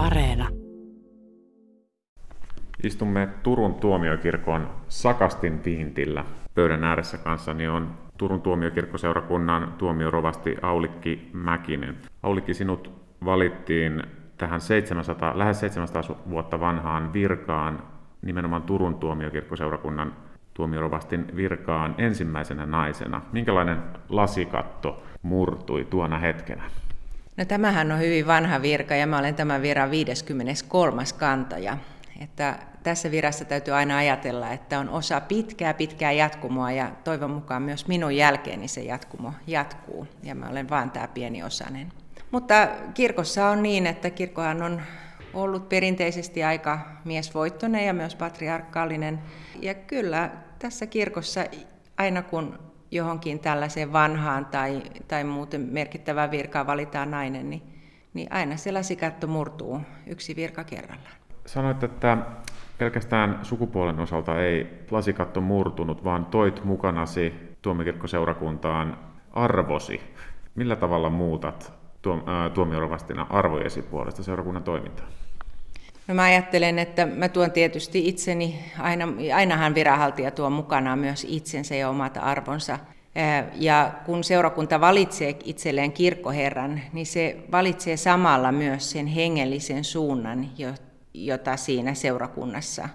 Areena. Istumme Turun tuomiokirkon Sakastin viintillä. Pöydän ääressä kanssani on Turun tuomiokirkkoseurakunnan tuomiorovasti Aulikki Mäkinen. Aulikki, sinut valittiin tähän 700, lähes 700 vuotta vanhaan virkaan, nimenomaan Turun tuomiokirkkoseurakunnan tuomiorovastin virkaan ensimmäisenä naisena. Minkälainen lasikatto murtui tuona hetkenä? No tämähän on hyvin vanha virka ja mä olen tämän viran 53. kantaja. Että tässä virassa täytyy aina ajatella, että on osa pitkää, pitkää jatkumoa ja toivon mukaan myös minun jälkeeni se jatkumo jatkuu ja mä olen vaan tämä pieni osanen. Mutta kirkossa on niin, että kirkkohan on ollut perinteisesti aika miesvoittoinen ja myös patriarkaalinen. Ja kyllä tässä kirkossa aina kun johonkin tällaiseen vanhaan tai, tai muuten merkittävään virkaan valitaan nainen, niin, niin aina se lasikatto murtuu yksi virka kerrallaan. Sanoit, että pelkästään sukupuolen osalta ei lasikatto murtunut, vaan toit mukanasi tuomikirkkoseurakuntaan arvosi. Millä tavalla muutat tuomiorovastina arvojesi puolesta seurakunnan toimintaa? No mä ajattelen, että mä tuon tietysti itseni, aina, ainahan viranhaltija tuo mukanaan myös itsensä ja omat arvonsa. Ja kun seurakunta valitsee itselleen kirkkoherran, niin se valitsee samalla myös sen hengellisen suunnan, jota siinä seurakunnassa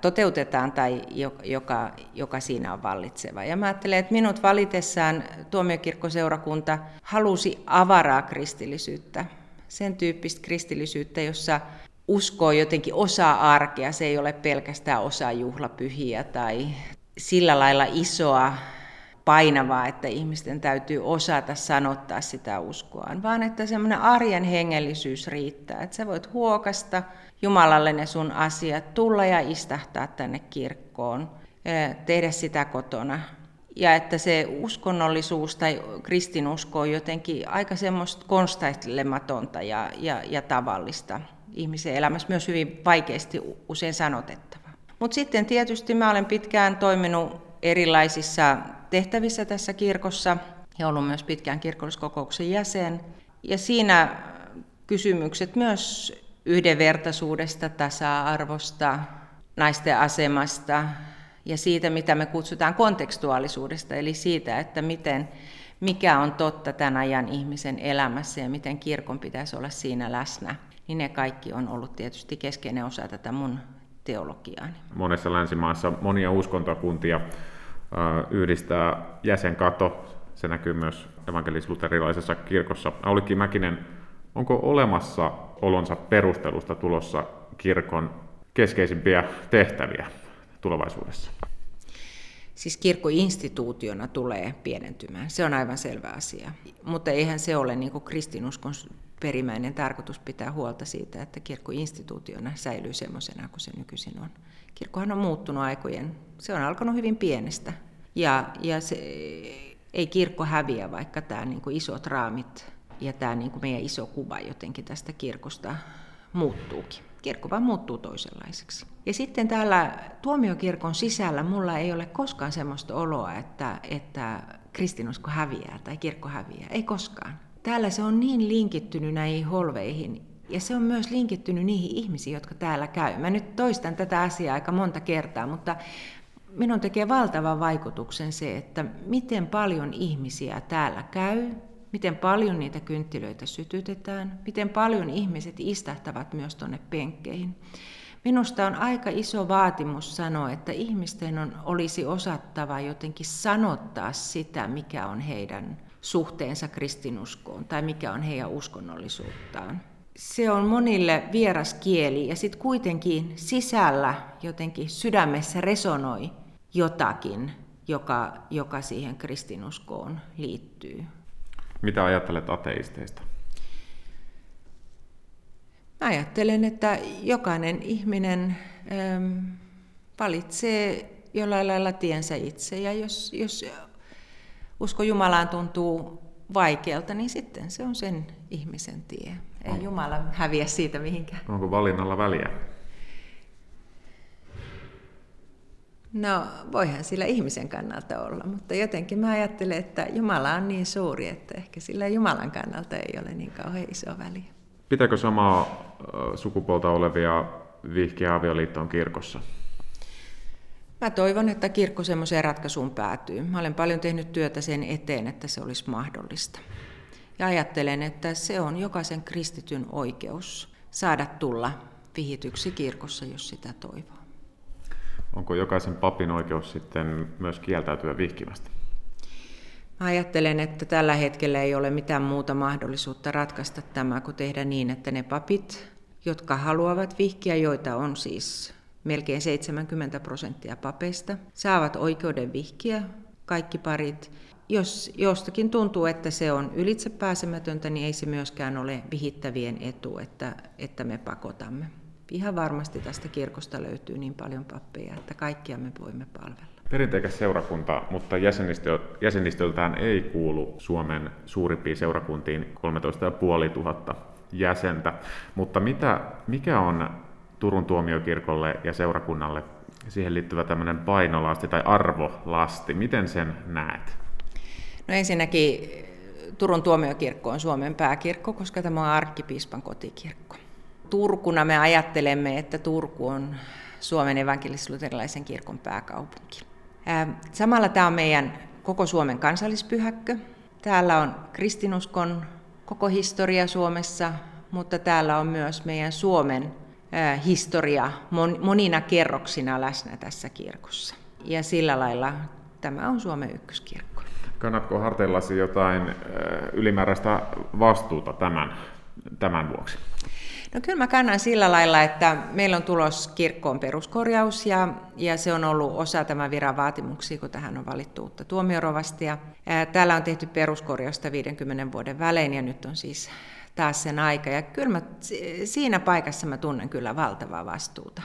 toteutetaan tai joka, joka siinä on vallitseva. Ja mä ajattelen, että minut valitessaan tuomiokirkkoseurakunta halusi avaraa kristillisyyttä, sen tyyppistä kristillisyyttä, jossa uskoo jotenkin osa arkea, se ei ole pelkästään osa juhlapyhiä tai sillä lailla isoa painavaa, että ihmisten täytyy osata sanottaa sitä uskoaan, vaan että semmoinen arjen hengellisyys riittää, että sä voit huokasta Jumalalle ne sun asiat, tulla ja istahtaa tänne kirkkoon, tehdä sitä kotona. Ja että se uskonnollisuus tai kristinusko on jotenkin aika semmoista konstailematonta ja, ja, ja tavallista ihmisen elämässä myös hyvin vaikeasti usein sanotettava. Mutta sitten tietysti mä olen pitkään toiminut erilaisissa tehtävissä tässä kirkossa ja ollut myös pitkään kirkolliskokouksen jäsen. Ja siinä kysymykset myös yhdenvertaisuudesta, tasa-arvosta, naisten asemasta ja siitä, mitä me kutsutaan kontekstuaalisuudesta, eli siitä, että miten, mikä on totta tämän ajan ihmisen elämässä ja miten kirkon pitäisi olla siinä läsnä niin ne kaikki on ollut tietysti keskeinen osa tätä mun teologiaani. Monessa länsimaassa monia uskontokuntia yhdistää jäsenkato. Se näkyy myös evankelis-luterilaisessa kirkossa. Aulikki Mäkinen, onko olemassa olonsa perustelusta tulossa kirkon keskeisimpiä tehtäviä tulevaisuudessa? Siis kirkko instituutiona tulee pienentymään, se on aivan selvä asia. Mutta eihän se ole niin kuin kristinuskon perimmäinen tarkoitus pitää huolta siitä, että kirkko instituutiona säilyy semmoisena kuin se nykyisin on. Kirkkohan on muuttunut aikojen, se on alkanut hyvin pienestä. Ja, ja se, ei kirkko häviä, vaikka tämä niin kuin isot raamit ja tämä niin kuin meidän iso kuva jotenkin tästä kirkosta muuttuukin. Kirkko vaan muuttuu toisenlaiseksi. Ja sitten täällä tuomiokirkon sisällä mulla ei ole koskaan semmoista oloa, että, että kristinusko häviää tai kirkko häviää. Ei koskaan täällä se on niin linkittynyt näihin holveihin, ja se on myös linkittynyt niihin ihmisiin, jotka täällä käy. Mä nyt toistan tätä asiaa aika monta kertaa, mutta minun tekee valtavan vaikutuksen se, että miten paljon ihmisiä täällä käy, miten paljon niitä kynttilöitä sytytetään, miten paljon ihmiset istahtavat myös tuonne penkkeihin. Minusta on aika iso vaatimus sanoa, että ihmisten on, olisi osattava jotenkin sanottaa sitä, mikä on heidän suhteensa kristinuskoon tai mikä on heidän uskonnollisuuttaan. Se on monille vieras kieli ja sitten kuitenkin sisällä jotenkin sydämessä resonoi jotakin, joka, joka siihen kristinuskoon liittyy. Mitä ajattelet ateisteista? Ajattelen, että jokainen ihminen ähm, valitsee jollain lailla tiensä itse. Ja jos, jos usko Jumalaan tuntuu vaikealta, niin sitten se on sen ihmisen tie. Ei on. Jumala häviä siitä mihinkään. Onko valinnalla väliä? No, voihan sillä ihmisen kannalta olla, mutta jotenkin mä ajattelen, että Jumala on niin suuri, että ehkä sillä Jumalan kannalta ei ole niin kauhean iso väliä. Pitääkö samaa sukupuolta olevia vihkiä avioliittoon kirkossa? Mä toivon, että kirkko semmoiseen ratkaisuun päätyy. Mä olen paljon tehnyt työtä sen eteen, että se olisi mahdollista. Ja ajattelen, että se on jokaisen kristityn oikeus saada tulla vihityksi kirkossa, jos sitä toivoo. Onko jokaisen papin oikeus sitten myös kieltäytyä vihkimästä? Mä ajattelen, että tällä hetkellä ei ole mitään muuta mahdollisuutta ratkaista tämä kuin tehdä niin, että ne papit, jotka haluavat vihkiä, joita on siis melkein 70 prosenttia papeista, saavat oikeuden vihkiä kaikki parit. Jos jostakin tuntuu, että se on ylitsepääsemätöntä, niin ei se myöskään ole vihittävien etu, että, että me pakotamme. Ihan varmasti tästä kirkosta löytyy niin paljon pappeja, että kaikkia me voimme palvella. Perinteikäs seurakunta, mutta jäsenistö, jäsenistöltään ei kuulu Suomen suurimpiin seurakuntiin 13 500 jäsentä. Mutta mitä, mikä on Turun tuomiokirkolle ja seurakunnalle siihen liittyvä tämmöinen painolasti tai arvolasti? Miten sen näet? No ensinnäkin Turun tuomiokirkko on Suomen pääkirkko, koska tämä on arkkipiispan kotikirkko. Turkuna me ajattelemme, että Turku on Suomen evankelis-luterilaisen kirkon pääkaupunki. Samalla tämä on meidän koko Suomen kansallispyhäkkö. Täällä on kristinuskon koko historia Suomessa, mutta täällä on myös meidän Suomen historia monina kerroksina läsnä tässä kirkossa. Ja sillä lailla tämä on Suomen ykköskirkko. Kannatko harteillasi jotain ylimääräistä vastuuta tämän, tämän vuoksi? No kyllä mä kannan sillä lailla, että meillä on tulos kirkkoon peruskorjaus ja, ja se on ollut osa tämän viran vaatimuksia, kun tähän on valittu uutta tuomiorovastia. Täällä on tehty peruskorjausta 50 vuoden välein ja nyt on siis taas sen aika. Ja kyllä mä, siinä paikassa mä tunnen kyllä valtavaa vastuuta.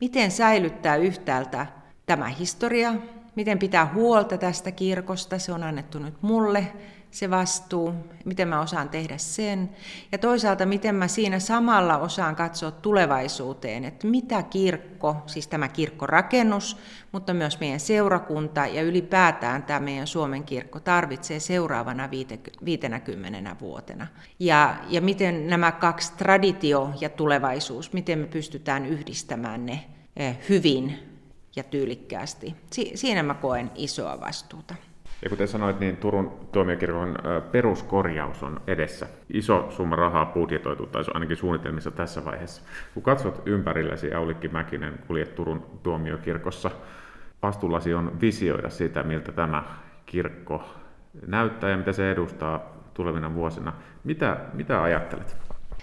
Miten säilyttää yhtäältä tämä historia, miten pitää huolta tästä kirkosta, se on annettu nyt mulle, se vastuu, miten mä osaan tehdä sen. Ja toisaalta, miten mä siinä samalla osaan katsoa tulevaisuuteen, että mitä kirkko, siis tämä kirkkorakennus, mutta myös meidän seurakunta ja ylipäätään tämä meidän Suomen kirkko tarvitsee seuraavana 50 vuotena. Ja, ja miten nämä kaksi, traditio ja tulevaisuus, miten me pystytään yhdistämään ne eh, hyvin ja tyylikkäästi. Si- siinä mä koen isoa vastuuta. Ja kuten sanoit, niin Turun tuomiokirkon peruskorjaus on edessä. Iso summa rahaa budjetoitu, tai ainakin suunnitelmissa tässä vaiheessa. Kun katsot ympärillesi, Aulikki Mäkinen, kuljet Turun tuomiokirkossa, vastuullasi on visioida sitä, miltä tämä kirkko näyttää ja mitä se edustaa tulevina vuosina. Mitä, mitä ajattelet?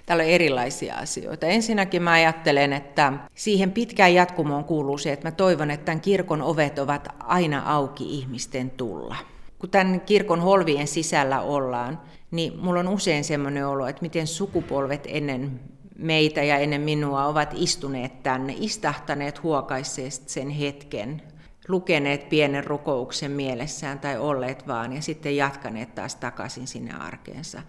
Täällä on erilaisia asioita. Ensinnäkin mä ajattelen, että siihen pitkään jatkumoon kuuluu se, että mä toivon, että tämän kirkon ovet ovat aina auki ihmisten tulla. Kun tämän kirkon holvien sisällä ollaan, niin mulla on usein semmoinen olo, että miten sukupolvet ennen meitä ja ennen minua ovat istuneet tänne, istahtaneet huokaisseet sen hetken, lukeneet pienen rukouksen mielessään tai olleet vaan ja sitten jatkaneet taas takaisin sinne arkeensa.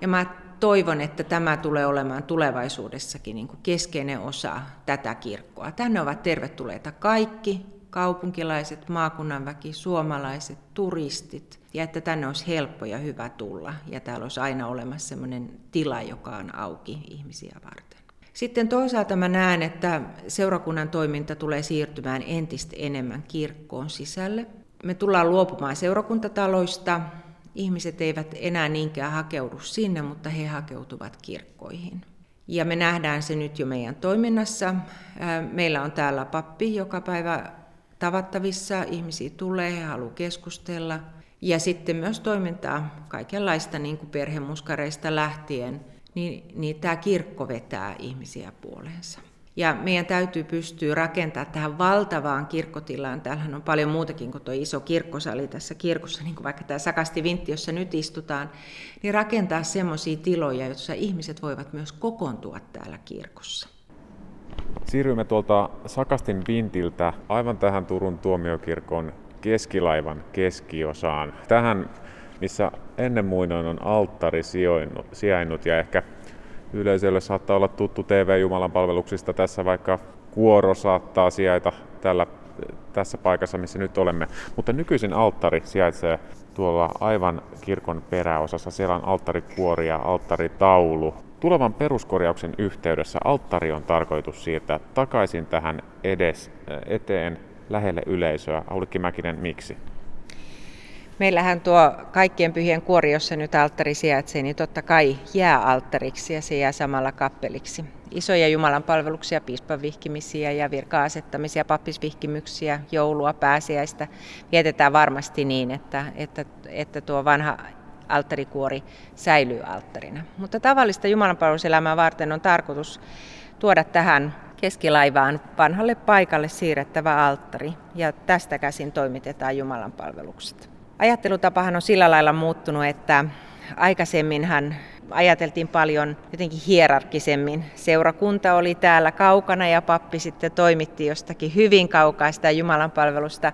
Ja mä toivon, että tämä tulee olemaan tulevaisuudessakin niin kuin keskeinen osa tätä kirkkoa. Tänne ovat tervetulleita kaikki, kaupunkilaiset, maakunnan väki, suomalaiset, turistit, ja että tänne olisi helppo ja hyvä tulla, ja täällä olisi aina olemassa sellainen tila, joka on auki ihmisiä varten. Sitten toisaalta mä näen, että seurakunnan toiminta tulee siirtymään entistä enemmän kirkkoon sisälle. Me tullaan luopumaan seurakuntataloista, ihmiset eivät enää niinkään hakeudu sinne, mutta he hakeutuvat kirkkoihin. Ja me nähdään se nyt jo meidän toiminnassa. Meillä on täällä pappi joka päivä tavattavissa, ihmisiä tulee, he haluavat keskustella. Ja sitten myös toimintaa kaikenlaista niin kuin perhemuskareista lähtien, niin, niin tämä kirkko vetää ihmisiä puoleensa. Ja meidän täytyy pystyä rakentamaan tähän valtavaan kirkkotilaan. Täällähän on paljon muutakin kuin tuo iso kirkkosali tässä kirkossa, niin kuin vaikka tämä Sakasti Vintti, jossa nyt istutaan, niin rakentaa semmoisia tiloja, joissa ihmiset voivat myös kokoontua täällä kirkossa. Siirrymme tuolta Sakastin Vintiltä aivan tähän Turun tuomiokirkon keskilaivan keskiosaan. Tähän, missä ennen muinoin on alttari sijainnut ja ehkä yleisölle saattaa olla tuttu TV-Jumalan palveluksista tässä, vaikka kuoro saattaa sijaita tällä, tässä paikassa, missä nyt olemme. Mutta nykyisin alttari sijaitsee tuolla aivan kirkon peräosassa. Siellä on alttarikuori ja alttaritaulu. Tulevan peruskorjauksen yhteydessä alttari on tarkoitus siirtää takaisin tähän edes, eteen lähelle yleisöä. Aulikki Mäkinen, miksi? Meillähän tuo kaikkien pyhien kuori, jossa nyt alttari sijaitsee, niin totta kai jää alttariksi ja se jää samalla kappeliksi. Isoja Jumalan palveluksia, piispan vihkimisiä ja virka-asettamisia, pappisvihkimyksiä, joulua, pääsiäistä vietetään varmasti niin, että, että, että tuo vanha alttarikuori säilyy alttarina. Mutta tavallista Jumalanpalveluselämää varten on tarkoitus tuoda tähän keskilaivaan vanhalle paikalle siirrettävä alttari ja tästä käsin toimitetaan Jumalan palvelukset. Ajattelutapahan on sillä lailla muuttunut, että aikaisemminhan ajateltiin paljon jotenkin hierarkisemmin. Seurakunta oli täällä kaukana ja pappi sitten toimitti jostakin hyvin kaukaa sitä Jumalan palvelusta.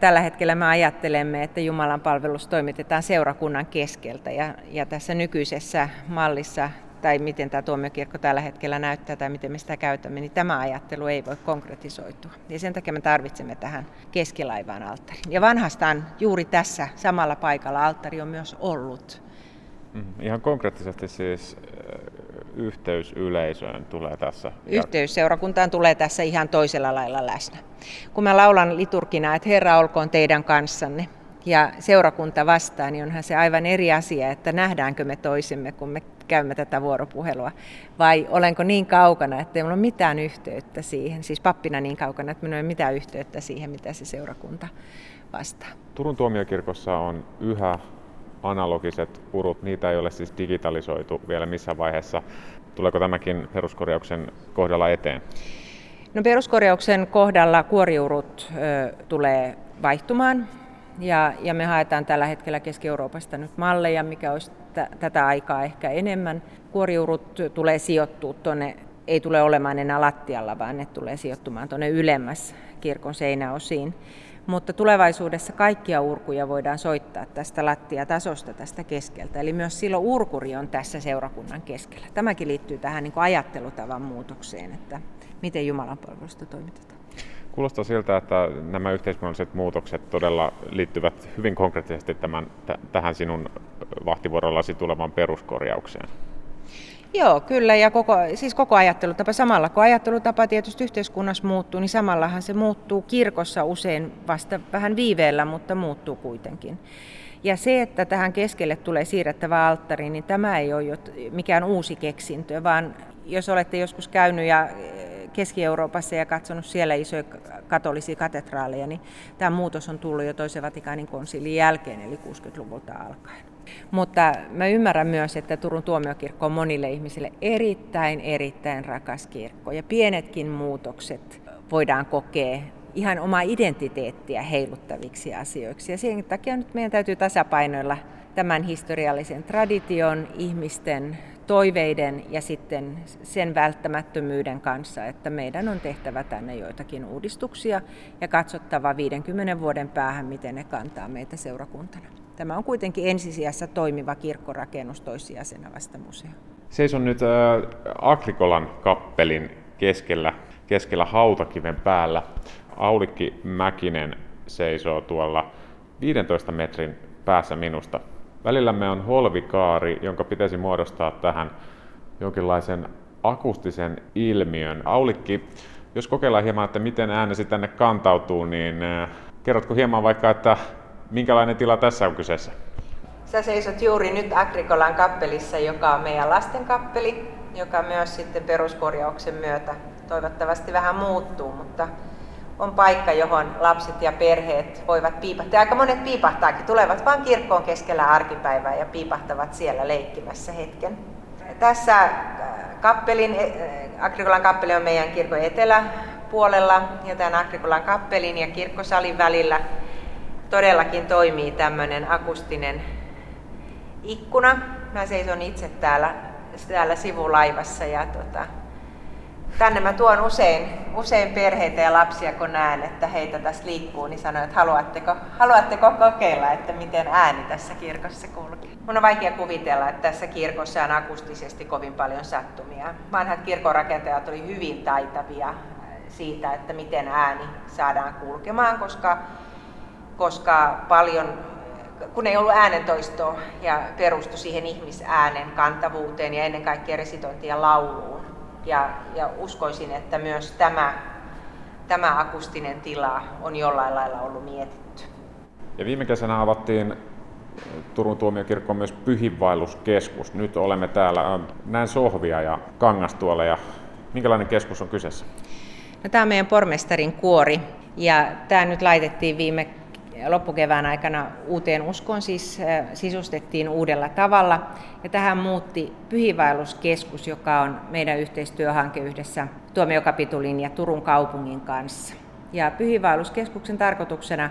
Tällä hetkellä me ajattelemme, että Jumalan palvelus toimitetaan seurakunnan keskeltä ja, ja tässä nykyisessä mallissa tai miten tämä tuomiokirkko tällä hetkellä näyttää tai miten me sitä käytämme, niin tämä ajattelu ei voi konkretisoitua. Ja sen takia me tarvitsemme tähän keskilaivaan alttarin. Ja vanhastaan juuri tässä samalla paikalla alttari on myös ollut. Mm, ihan konkreettisesti siis yhteys yleisöön tulee tässä? Yhteys seurakuntaan tulee tässä ihan toisella lailla läsnä. Kun mä laulan liturgina, että Herra olkoon teidän kanssanne, ja seurakunta vastaa, niin onhan se aivan eri asia, että nähdäänkö me toisemme, kun me käymme tätä vuoropuhelua, vai olenko niin kaukana, että ei ole mitään yhteyttä siihen, siis pappina niin kaukana, että minulla ei ole mitään yhteyttä siihen, mitä se seurakunta vastaa. Turun tuomiokirkossa on yhä analogiset purut, niitä ei ole siis digitalisoitu vielä missään vaiheessa. Tuleeko tämäkin peruskorjauksen kohdalla eteen? No peruskorjauksen kohdalla kuoriurut ö, tulee vaihtumaan ja, ja me haetaan tällä hetkellä Keski-Euroopasta nyt malleja, mikä olisi t- tätä aikaa ehkä enemmän. Kuoriurut tulee sijoittua tuonne, ei tule olemaan enää lattialla, vaan ne tulee sijoittumaan tuonne ylemmäs kirkon seinäosiin. Mutta tulevaisuudessa kaikkia urkuja voidaan soittaa tästä lattiatasosta, tästä keskeltä. Eli myös silloin urkuri on tässä seurakunnan keskellä. Tämäkin liittyy tähän niin ajattelutavan muutokseen, että miten Jumalan palvelusta toimitetaan. Kuulostaa siltä, että nämä yhteiskunnalliset muutokset todella liittyvät hyvin konkreettisesti tämän, t- tähän sinun vahtivuorollasi tulevan peruskorjaukseen. Joo, kyllä, ja koko, siis koko ajattelutapa samalla. Kun ajattelutapa tietysti yhteiskunnassa muuttuu, niin samallahan se muuttuu kirkossa usein vasta vähän viiveellä, mutta muuttuu kuitenkin. Ja se, että tähän keskelle tulee siirrettävä alttari, niin tämä ei ole mikään uusi keksintö, vaan jos olette joskus käynyt ja Keski-Euroopassa ja katsonut siellä isoja katolisia katedraaleja, niin tämä muutos on tullut jo toisen Vatikaanin konsilin jälkeen, eli 60-luvulta alkaen. Mutta mä ymmärrän myös, että Turun tuomiokirkko on monille ihmisille erittäin, erittäin rakas kirkko. Ja pienetkin muutokset voidaan kokea ihan omaa identiteettiä heiluttaviksi asioiksi. Ja sen takia nyt meidän täytyy tasapainoilla tämän historiallisen tradition, ihmisten toiveiden ja sitten sen välttämättömyyden kanssa, että meidän on tehtävä tänne joitakin uudistuksia ja katsottava 50 vuoden päähän, miten ne kantaa meitä seurakuntana. Tämä on kuitenkin ensisijassa toimiva kirkkorakennus, toissijasena vasta museo. Seison nyt äh, Agrikolan kappelin keskellä, keskellä hautakiven päällä. Aulikki Mäkinen seisoo tuolla 15 metrin päässä minusta. Välillämme on holvikaari, jonka pitäisi muodostaa tähän jonkinlaisen akustisen ilmiön. Aulikki, jos kokeillaan hieman, että miten äänesi tänne kantautuu, niin äh, kerrotko hieman vaikka, että minkälainen tila tässä on kyseessä? Sä seisot juuri nyt Agrikolan kappelissa, joka on meidän lasten kappeli, joka myös sitten peruskorjauksen myötä toivottavasti vähän muuttuu, mutta on paikka, johon lapset ja perheet voivat piipahtaa. Aika monet piipahtaakin, tulevat vain kirkkoon keskellä arkipäivää ja piipahtavat siellä leikkimässä hetken. Tässä äh, kappelin, äh, Agrikolan kappeli on meidän kirkon eteläpuolella ja tämän Agrikolan kappelin ja kirkkosalin välillä todellakin toimii tämmöinen akustinen ikkuna. Mä seison itse täällä, täällä sivulaivassa ja tota, tänne mä tuon usein, usein perheitä ja lapsia, kun näen, että heitä tässä liikkuu, niin sanon, että haluatteko, haluatteko kokeilla, että miten ääni tässä kirkossa kulkee. Mun on vaikea kuvitella, että tässä kirkossa on akustisesti kovin paljon sattumia. Vanhat kirkonrakentajat oli hyvin taitavia siitä, että miten ääni saadaan kulkemaan, koska, koska paljon kun ei ollut äänentoistoa ja perustu siihen ihmisäänen kantavuuteen ja ennen kaikkea resitointiin ja lauluun. Ja, ja uskoisin, että myös tämä, tämä akustinen tila on jollain lailla ollut mietitty. Ja viime kesänä avattiin Turun tuomiokirkko myös pyhinvaelluskeskus. Nyt olemme täällä, näen sohvia ja kangastuoleja. Minkälainen keskus on kyseessä? No, tämä on meidän pormestarin kuori ja tämä nyt laitettiin viime loppukevään aikana uuteen uskoon, siis sisustettiin uudella tavalla. Ja tähän muutti Pyhivaelluskeskus, joka on meidän yhteistyöhanke yhdessä Tuomiokapitulin ja Turun kaupungin kanssa. Ja Pyhivaelluskeskuksen tarkoituksena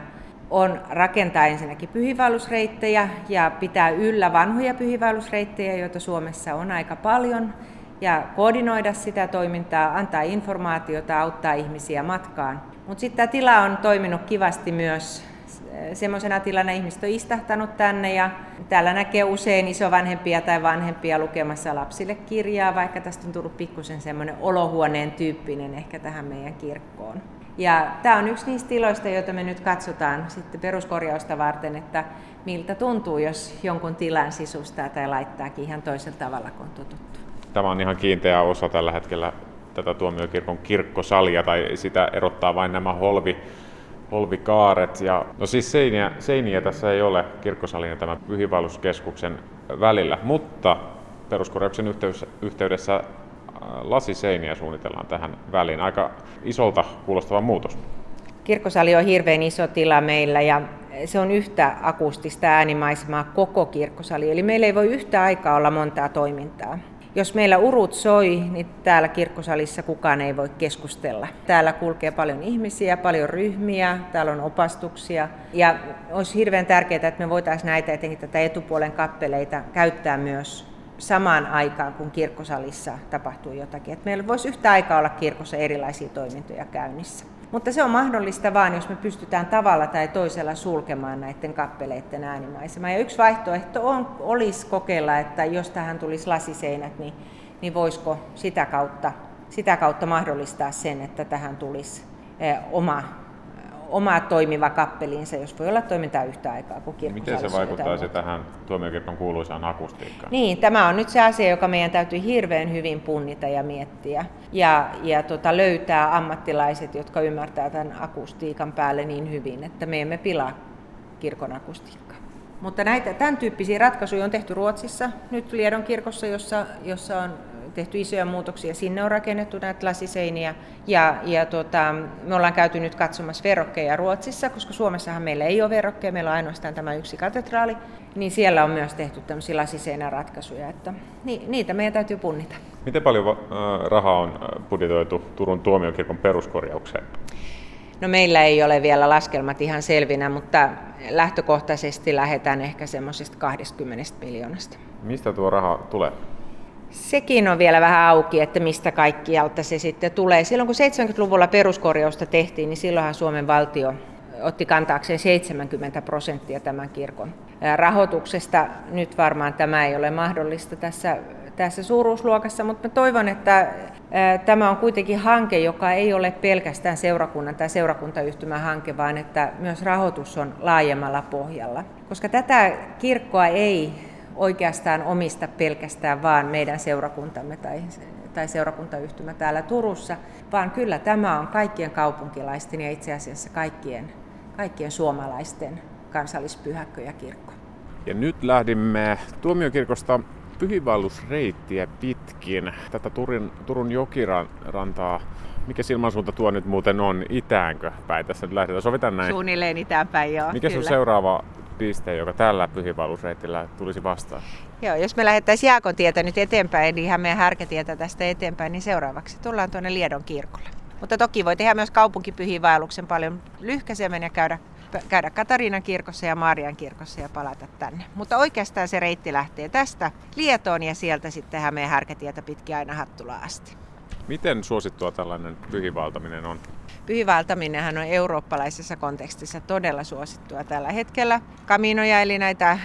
on rakentaa ensinnäkin pyhivaellusreittejä ja pitää yllä vanhoja pyhivaellusreittejä, joita Suomessa on aika paljon, ja koordinoida sitä toimintaa, antaa informaatiota, auttaa ihmisiä matkaan. Mutta sitten tämä tila on toiminut kivasti myös semmoisena tilana ihmiset on istahtanut tänne ja täällä näkee usein isovanhempia tai vanhempia lukemassa lapsille kirjaa, vaikka tästä on tullut pikkusen semmoinen olohuoneen tyyppinen ehkä tähän meidän kirkkoon. Ja tämä on yksi niistä tiloista, joita me nyt katsotaan sitten peruskorjausta varten, että miltä tuntuu, jos jonkun tilan sisustaa tai laittaakin ihan toisella tavalla kuin totuttu. Tämä on ihan kiinteä osa tällä hetkellä tätä tuomiokirkon kirkkosalia, tai sitä erottaa vain nämä holvi, holvikaaret. Ja, no siis seiniä, seiniä tässä ei ole kirkkosalin ja tämän pyhivaelluskeskuksen välillä, mutta peruskorjauksen yhteydessä lasiseiniä suunnitellaan tähän väliin. Aika isolta kuulostava muutos. Kirkkosali on hirveän iso tila meillä ja se on yhtä akustista äänimaisemaa koko kirkkosali. Eli meillä ei voi yhtä aikaa olla montaa toimintaa. Jos meillä urut soi, niin täällä kirkkosalissa kukaan ei voi keskustella. Täällä kulkee paljon ihmisiä, paljon ryhmiä, täällä on opastuksia. Ja olisi hirveän tärkeää, että me voitaisiin näitä etenkin tätä etupuolen kappeleita käyttää myös samaan aikaan, kun kirkkosalissa tapahtuu jotakin. Että meillä voisi yhtä aikaa olla kirkossa erilaisia toimintoja käynnissä. Mutta se on mahdollista vain, jos me pystytään tavalla tai toisella sulkemaan näiden kappeleiden äänimaisema. Ja yksi vaihtoehto on, olisi kokeilla, että jos tähän tulisi lasiseinät, niin, niin voisiko sitä kautta, sitä kautta mahdollistaa sen, että tähän tulisi eh, oma oma toimiva kappelinsa, jos voi olla toimintaa yhtä aikaa kuin Miten se vaikuttaisi tähän tuomiokirkon kuuluisaan akustiikkaan? Niin, tämä on nyt se asia, joka meidän täytyy hirveän hyvin punnita ja miettiä. Ja, ja tota, löytää ammattilaiset, jotka ymmärtää tämän akustiikan päälle niin hyvin, että me emme pilaa kirkon akustiikkaa. Mutta näitä, tämän tyyppisiä ratkaisuja on tehty Ruotsissa, nyt Liedon kirkossa, jossa, jossa on tehty isoja muutoksia. Sinne on rakennettu näitä lasiseiniä ja, ja tota, me ollaan käyty nyt katsomassa verrokkeja Ruotsissa, koska Suomessahan meillä ei ole verrokkeja, meillä on ainoastaan tämä yksi katedraali, niin siellä on myös tehty tämmöisiä lasiseinäratkaisuja, että niitä meidän täytyy punnita. Miten paljon äh, rahaa on äh, budjetoitu Turun tuomiokirkon peruskorjaukseen? No meillä ei ole vielä laskelmat ihan selvinä, mutta lähtökohtaisesti lähdetään ehkä semmoisesta 20 miljoonasta. Mistä tuo raha tulee? Sekin on vielä vähän auki, että mistä kaikkialta se sitten tulee. Silloin kun 70-luvulla peruskorjausta tehtiin, niin silloinhan Suomen valtio otti kantaakseen 70 prosenttia tämän kirkon rahoituksesta. Nyt varmaan tämä ei ole mahdollista tässä, tässä suuruusluokassa, mutta toivon, että tämä on kuitenkin hanke, joka ei ole pelkästään seurakunnan tai seurakuntayhtymän hanke, vaan että myös rahoitus on laajemmalla pohjalla. Koska tätä kirkkoa ei oikeastaan omista pelkästään vaan meidän seurakuntamme tai, tai seurakuntayhtymä täällä Turussa, vaan kyllä tämä on kaikkien kaupunkilaisten ja itse asiassa kaikkien, kaikkien suomalaisten kansallispyhäkkö ja kirkko. Ja nyt lähdimme tuomiokirkosta pyhivallusreittiä pitkin tätä Turun, Turun jokirantaa. Mikä silmansuunta tuo nyt muuten on? Itäänkö päin tässä nyt lähdetään? Sovitaan näin. Suunnilleen itään päin, joo. Mikä kyllä. sun seuraava piste, joka tällä pyhivallusreittillä tulisi vastaan? Joo, jos me lähdettäisiin Jaakontietä nyt eteenpäin, niin ihan meidän härkätietä tästä eteenpäin, niin seuraavaksi tullaan tuonne Liedon kirkolle. Mutta toki voi tehdä myös kaupunkipyhivaelluksen paljon lyhkäisemmän ja käydä, käydä Katariinan kirkossa ja Maarian kirkossa ja palata tänne. Mutta oikeastaan se reitti lähtee tästä Lietoon ja sieltä sitten Hämeen härkätietä pitkin aina Hattulaan asti. Miten suosittua tällainen pyhivaltaminen on? Pyhivaltaminenhan on eurooppalaisessa kontekstissa todella suosittua tällä hetkellä. Kaminoja eli näitä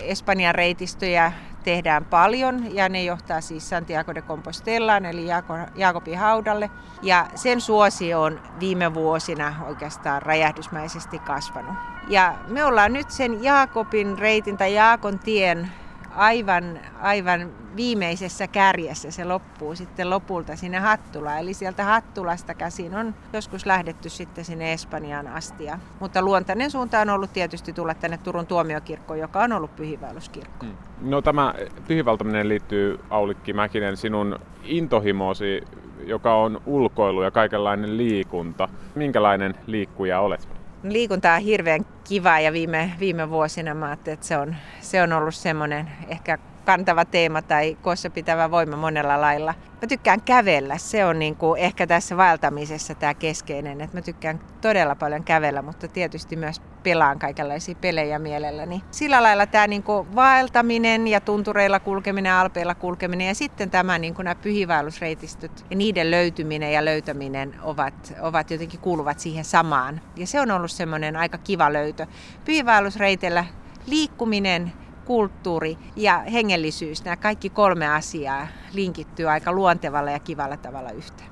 Espanjan reitistöjä tehdään paljon ja ne johtaa siis Santiago de Compostellaan eli Jaakobin haudalle. Ja sen suosio on viime vuosina oikeastaan räjähdysmäisesti kasvanut. Ja me ollaan nyt sen Jaakobin reitin tai Jaakon tien aivan, aivan viimeisessä kärjessä se loppuu sitten lopulta sinne Hattulaan. Eli sieltä Hattulasta käsin on joskus lähdetty sitten sinne Espanjaan asti. Mutta luontainen suunta on ollut tietysti tulla tänne Turun tuomiokirkkoon, joka on ollut pyhiväylyskirkko. Hmm. No tämä pyhivaltaminen liittyy Aulikki Mäkinen sinun intohimoosi, joka on ulkoilu ja kaikenlainen liikunta. Minkälainen liikkuja olet? Liikunta on hirveän kiva ja viime, viime vuosina mä että se on, se on ollut semmoinen ehkä kantava teema tai koossa pitävä voima monella lailla. Mä tykkään kävellä, se on niin kuin ehkä tässä vaeltamisessa tämä keskeinen, että mä tykkään todella paljon kävellä, mutta tietysti myös pelaan kaikenlaisia pelejä mielelläni. Sillä lailla tämä niin vaeltaminen ja tuntureilla kulkeminen, alpeilla kulkeminen ja sitten tämä niin nämä pyhivaellusreitistöt ja niiden löytyminen ja löytäminen ovat, ovat jotenkin kuuluvat siihen samaan. Ja se on ollut semmoinen aika kiva löytö. Pyhivaellusreitellä liikkuminen, kulttuuri ja hengellisyys, nämä kaikki kolme asiaa linkittyy aika luontevalla ja kivalla tavalla yhteen.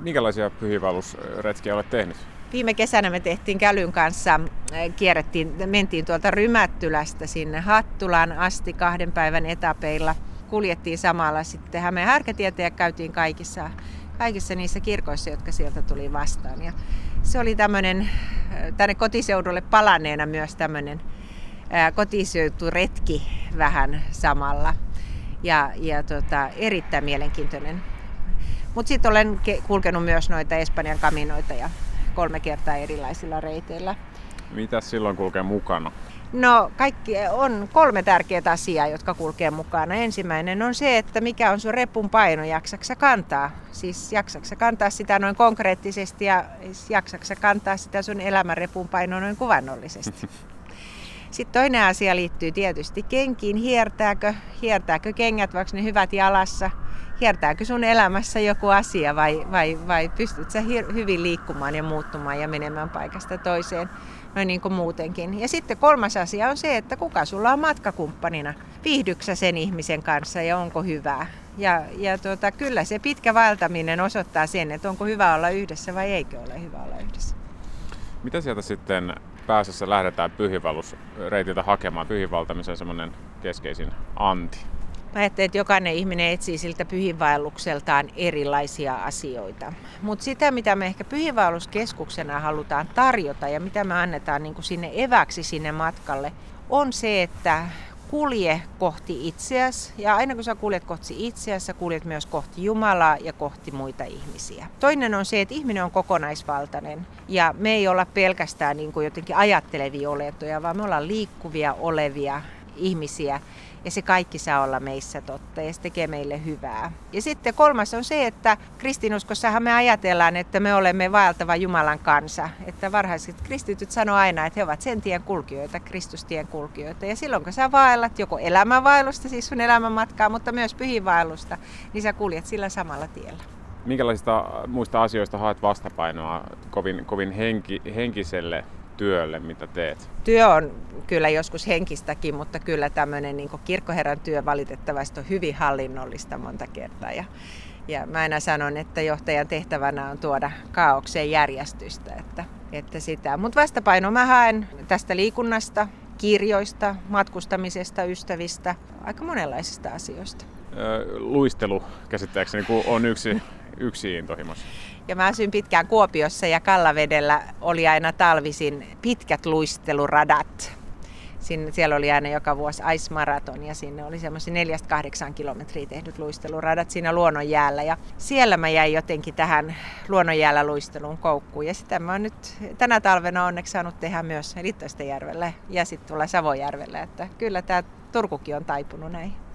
Minkälaisia pyhivaellusretkiä olet tehnyt? Viime kesänä me tehtiin Kälyn kanssa, äh, kierrettiin, mentiin tuolta Rymättylästä sinne Hattulaan asti kahden päivän etapeilla. Kuljettiin samalla sitten Hämeen härkätietä ja käytiin kaikissa, kaikissa niissä kirkoissa, jotka sieltä tuli vastaan. Ja se oli tämmöinen, äh, tänne kotiseudulle palaneena myös tämmöinen kotiseuturetki vähän samalla. Ja, ja tota, erittäin mielenkiintoinen. Mutta sitten olen kulkenut myös noita Espanjan kaminoita ja kolme kertaa erilaisilla reiteillä. Mitä silloin kulkee mukana? No kaikki on kolme tärkeää asiaa, jotka kulkee mukana. Ensimmäinen on se, että mikä on sun repun paino, jaksaksa kantaa. Siis jaksaksa kantaa sitä noin konkreettisesti ja jaksaksa kantaa sitä sun elämän repun painoa noin kuvannollisesti. Sitten toinen asia liittyy tietysti kenkiin. Hiertääkö, hiertääkö kengät, vaikka ne hyvät jalassa? Hiertääkö sun elämässä joku asia vai, vai, vai pystyt sä hyvin liikkumaan ja muuttumaan ja menemään paikasta toiseen? Noin niin kuin muutenkin. Ja sitten kolmas asia on se, että kuka sulla on matkakumppanina. Viihdyksä sen ihmisen kanssa ja onko hyvää? Ja, ja tuota, kyllä se pitkä vaeltaminen osoittaa sen, että onko hyvä olla yhdessä vai eikö ole hyvä olla yhdessä. Mitä sieltä sitten pääsessä lähdetään pyhivallusreitiltä hakemaan pyhivaltamisen semmoinen keskeisin anti? Mä että jokainen ihminen etsii siltä pyhiinvaellukseltaan erilaisia asioita. Mutta sitä, mitä me ehkä pyhiinvaelluskeskuksena halutaan tarjota ja mitä me annetaan niin sinne eväksi sinne matkalle, on se, että kulje kohti itseäsi. Ja aina kun sä kuljet kohti itseäsi, sä kuljet myös kohti Jumalaa ja kohti muita ihmisiä. Toinen on se, että ihminen on kokonaisvaltainen. Ja me ei olla pelkästään niin kuin jotenkin ajattelevia olentoja, vaan me ollaan liikkuvia olevia ihmisiä ja se kaikki saa olla meissä totta ja se tekee meille hyvää. Ja sitten kolmas on se, että kristinuskossahan me ajatellaan, että me olemme vaeltava Jumalan kansa. Että varhaiset kristityt sanoo aina, että he ovat sen tien kulkijoita, Kristustien kulkijoita. Ja silloin kun sä vaellat joko elämänvaellusta, siis sun elämänmatkaa, mutta myös pyhiinvaellusta, niin sä kuljet sillä samalla tiellä. Minkälaisista muista asioista haet vastapainoa kovin, kovin henki, henkiselle työlle, mitä teet? Työ on kyllä joskus henkistäkin, mutta kyllä tämmöinen niin kirkkoherran työ valitettavasti on hyvin hallinnollista monta kertaa. Ja, ja mä aina sanon, että johtajan tehtävänä on tuoda kaaukseen järjestystä. Että, että sitä. Mutta vastapaino mä haen tästä liikunnasta, kirjoista, matkustamisesta, ystävistä, aika monenlaisista asioista. Luistelu käsittääkseni on yksi, yksi intohimossa. Ja mä asyin pitkään Kuopiossa ja Kallavedellä oli aina talvisin pitkät luisteluradat. Sinne, siellä oli aina joka vuosi Ice Marathon ja sinne oli neljästä kahdeksan kilometriä tehdyt luisteluradat siinä luonnonjäällä. Ja siellä mä jäin jotenkin tähän luonnonjäällä luistelun koukkuun. Ja sitä mä oon nyt tänä talvena onneksi saanut tehdä myös Littoisten järvellä ja sitten tuolla Savojärvellä. Että kyllä tämä Turkukin on taipunut näin.